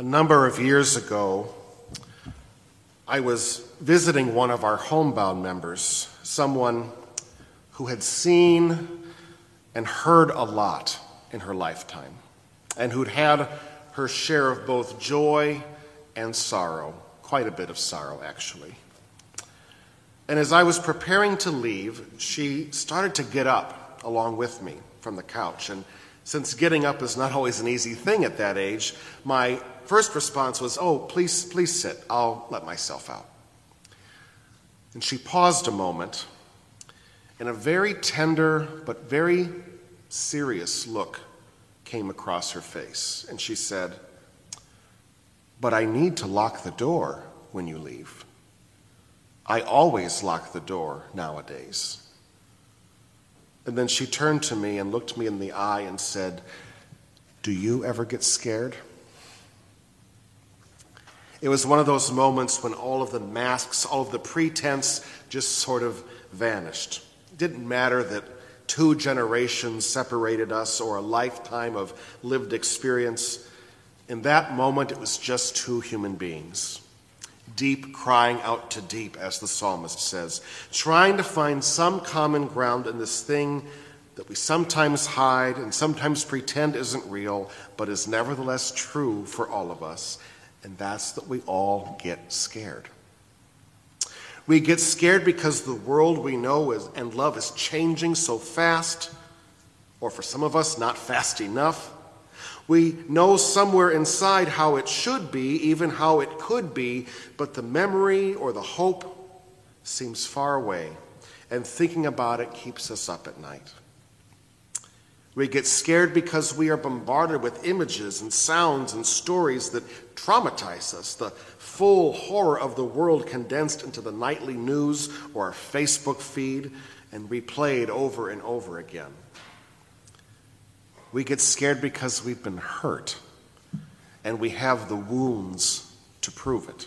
A number of years ago, I was visiting one of our homebound members, someone who had seen and heard a lot in her lifetime, and who'd had her share of both joy and sorrow, quite a bit of sorrow, actually. And as I was preparing to leave, she started to get up along with me from the couch. And since getting up is not always an easy thing at that age, my first response was, Oh, please, please sit. I'll let myself out. And she paused a moment, and a very tender but very serious look came across her face. And she said, But I need to lock the door when you leave. I always lock the door nowadays. And then she turned to me and looked me in the eye and said, Do you ever get scared? It was one of those moments when all of the masks, all of the pretense just sort of vanished. It didn't matter that two generations separated us or a lifetime of lived experience. In that moment, it was just two human beings deep crying out to deep, as the psalmist says, trying to find some common ground in this thing that we sometimes hide and sometimes pretend isn't real, but is nevertheless true for all of us, and that's that we all get scared. We get scared because the world we know is, and love is changing so fast, or for some of us, not fast enough. We know somewhere inside how it should be, even how it could be, but the memory or the hope seems far away, and thinking about it keeps us up at night. We get scared because we are bombarded with images and sounds and stories that traumatize us, the full horror of the world condensed into the nightly news or our Facebook feed and replayed over and over again. We get scared because we've been hurt and we have the wounds to prove it.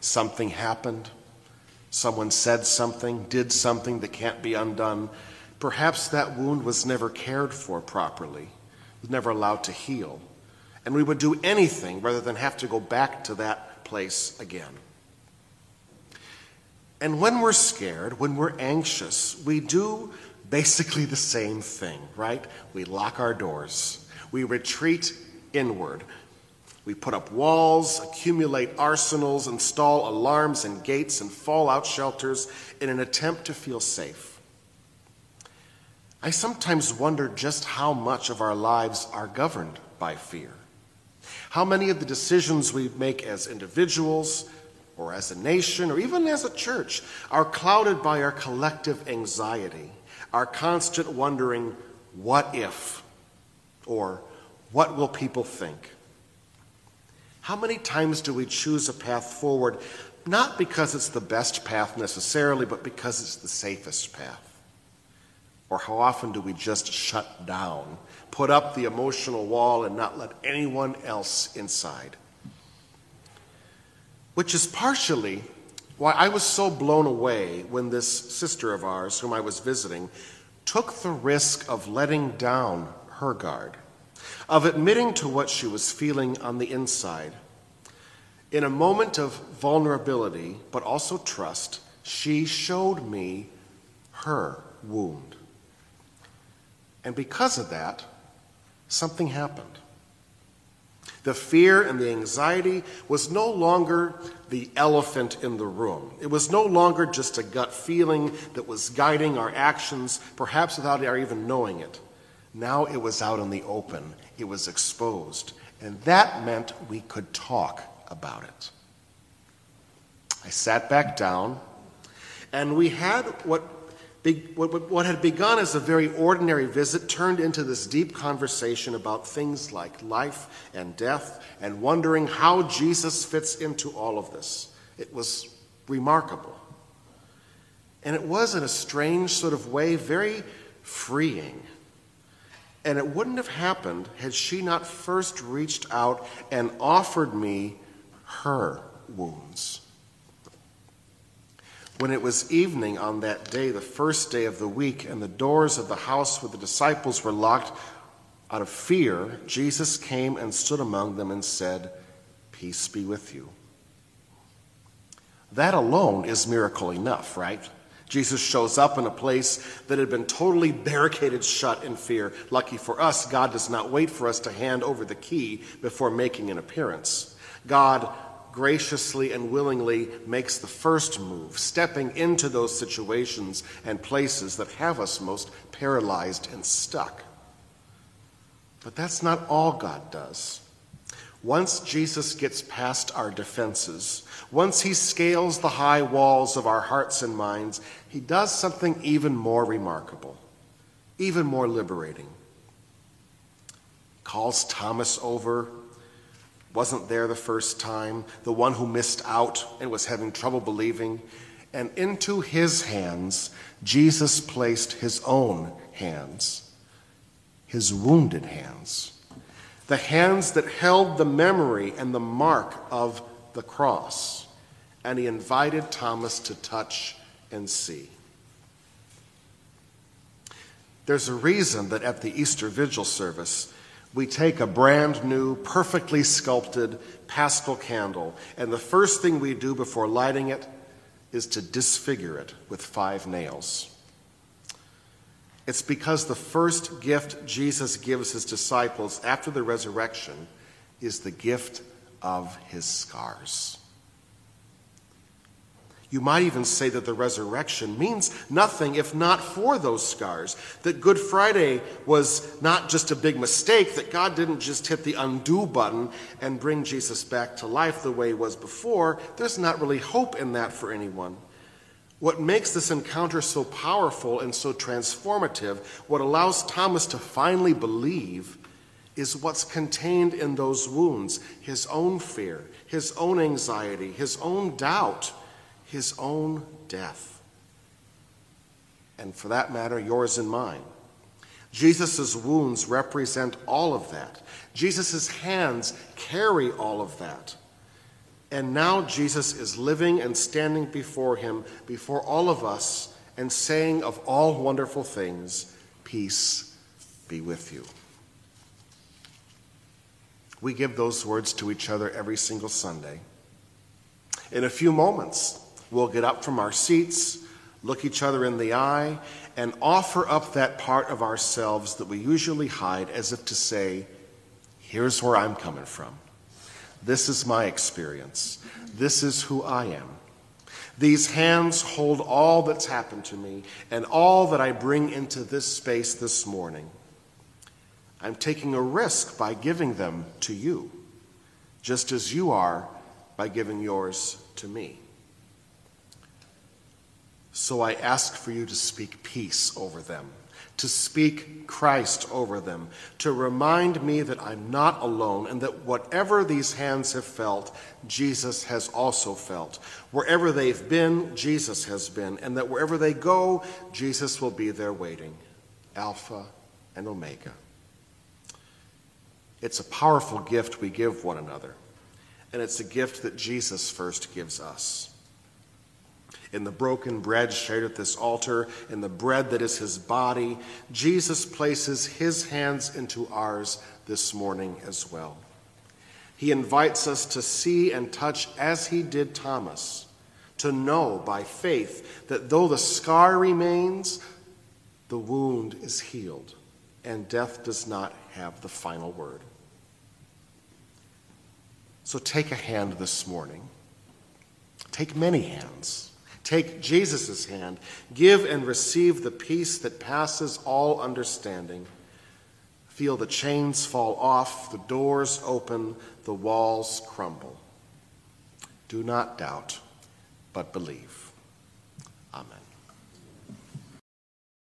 Something happened, someone said something, did something that can't be undone. Perhaps that wound was never cared for properly, was never allowed to heal. And we would do anything rather than have to go back to that place again. And when we're scared, when we're anxious, we do basically the same thing, right? We lock our doors, we retreat inward. We put up walls, accumulate arsenals, install alarms and gates and fallout shelters in an attempt to feel safe. I sometimes wonder just how much of our lives are governed by fear. How many of the decisions we make as individuals, or as a nation, or even as a church, are clouded by our collective anxiety our constant wondering, what if? Or what will people think? How many times do we choose a path forward, not because it's the best path necessarily, but because it's the safest path? Or how often do we just shut down, put up the emotional wall, and not let anyone else inside? Which is partially why I was so blown away when this sister of ours, whom I was visiting, took the risk of letting down her guard, of admitting to what she was feeling on the inside. In a moment of vulnerability, but also trust, she showed me her wound. And because of that, something happened. The fear and the anxiety was no longer the elephant in the room. It was no longer just a gut feeling that was guiding our actions, perhaps without our even knowing it. Now it was out in the open, it was exposed, and that meant we could talk about it. I sat back down, and we had what what had begun as a very ordinary visit turned into this deep conversation about things like life and death and wondering how Jesus fits into all of this. It was remarkable. And it was, in a strange sort of way, very freeing. And it wouldn't have happened had she not first reached out and offered me her wounds. When it was evening on that day, the first day of the week, and the doors of the house where the disciples were locked, Out of fear, Jesus came and stood among them and said, Peace be with you. That alone is miracle enough, right? Jesus shows up in a place that had been totally barricaded shut in fear. Lucky for us, God does not wait for us to hand over the key before making an appearance. God graciously and willingly makes the first move, stepping into those situations and places that have us most paralyzed and stuck. But that's not all God does. Once Jesus gets past our defenses, once he scales the high walls of our hearts and minds, he does something even more remarkable, even more liberating. Calls Thomas over, wasn't there the first time, the one who missed out and was having trouble believing, and into his hands, Jesus placed his own hands, his wounded hands the hands that held the memory and the mark of the cross. And he invited Thomas to touch and see. There's a reason that at the Easter Vigil service, we take a brand new, perfectly sculpted paschal candle, and the first thing we do before lighting it is to disfigure it with five nails. It's because the first gift Jesus gives his disciples after the resurrection is the gift of his scars. You might even say that the resurrection means nothing if not for those scars. That Good Friday was not just a big mistake, that God didn't just hit the undo button and bring Jesus back to life the way he was before. There's not really hope in that for anyone. What makes this encounter so powerful and so transformative, what allows Thomas to finally believe, is what's contained in those wounds his own fear, his own anxiety, his own doubt, his own death. And for that matter, yours and mine. Jesus' wounds represent all of that. Jesus' hands carry all of that. And now Jesus is living and standing before him, before all of us, and saying of all wonderful things, Peace be with you. We give those words to each other every single Sunday. In a few moments, we'll get up from our seats, look each other in the eye, and offer up that part of ourselves that we usually hide as if to say, Here's where I'm coming from. This is my experience. This is who I am. These hands hold all that's happened to me and all that I bring into this space this morning. I'm taking a risk by giving them to you, just as you are by giving yours to me. So I ask for you to speak peace over them to speak Christ over them, to remind me that I'm not alone and that whatever these hands have felt, Jesus has also felt. Wherever they've been, Jesus has been, and that wherever they go, Jesus will be there waiting. Alpha and Omega. It's a powerful gift we give one another, and it's a gift that Jesus first gives us in the broken bread shared at this altar, in the bread that is his body, Jesus places his hands into ours this morning as well. He invites us to see and touch as he did Thomas, to know by faith that though the scar remains, the wound is healed, and death does not have the final word. So take a hand this morning. Take many hands. Take Jesus' hand. Give and receive the peace that passes all understanding. Feel the chains fall off, the doors open, the walls crumble. Do not doubt, but believe.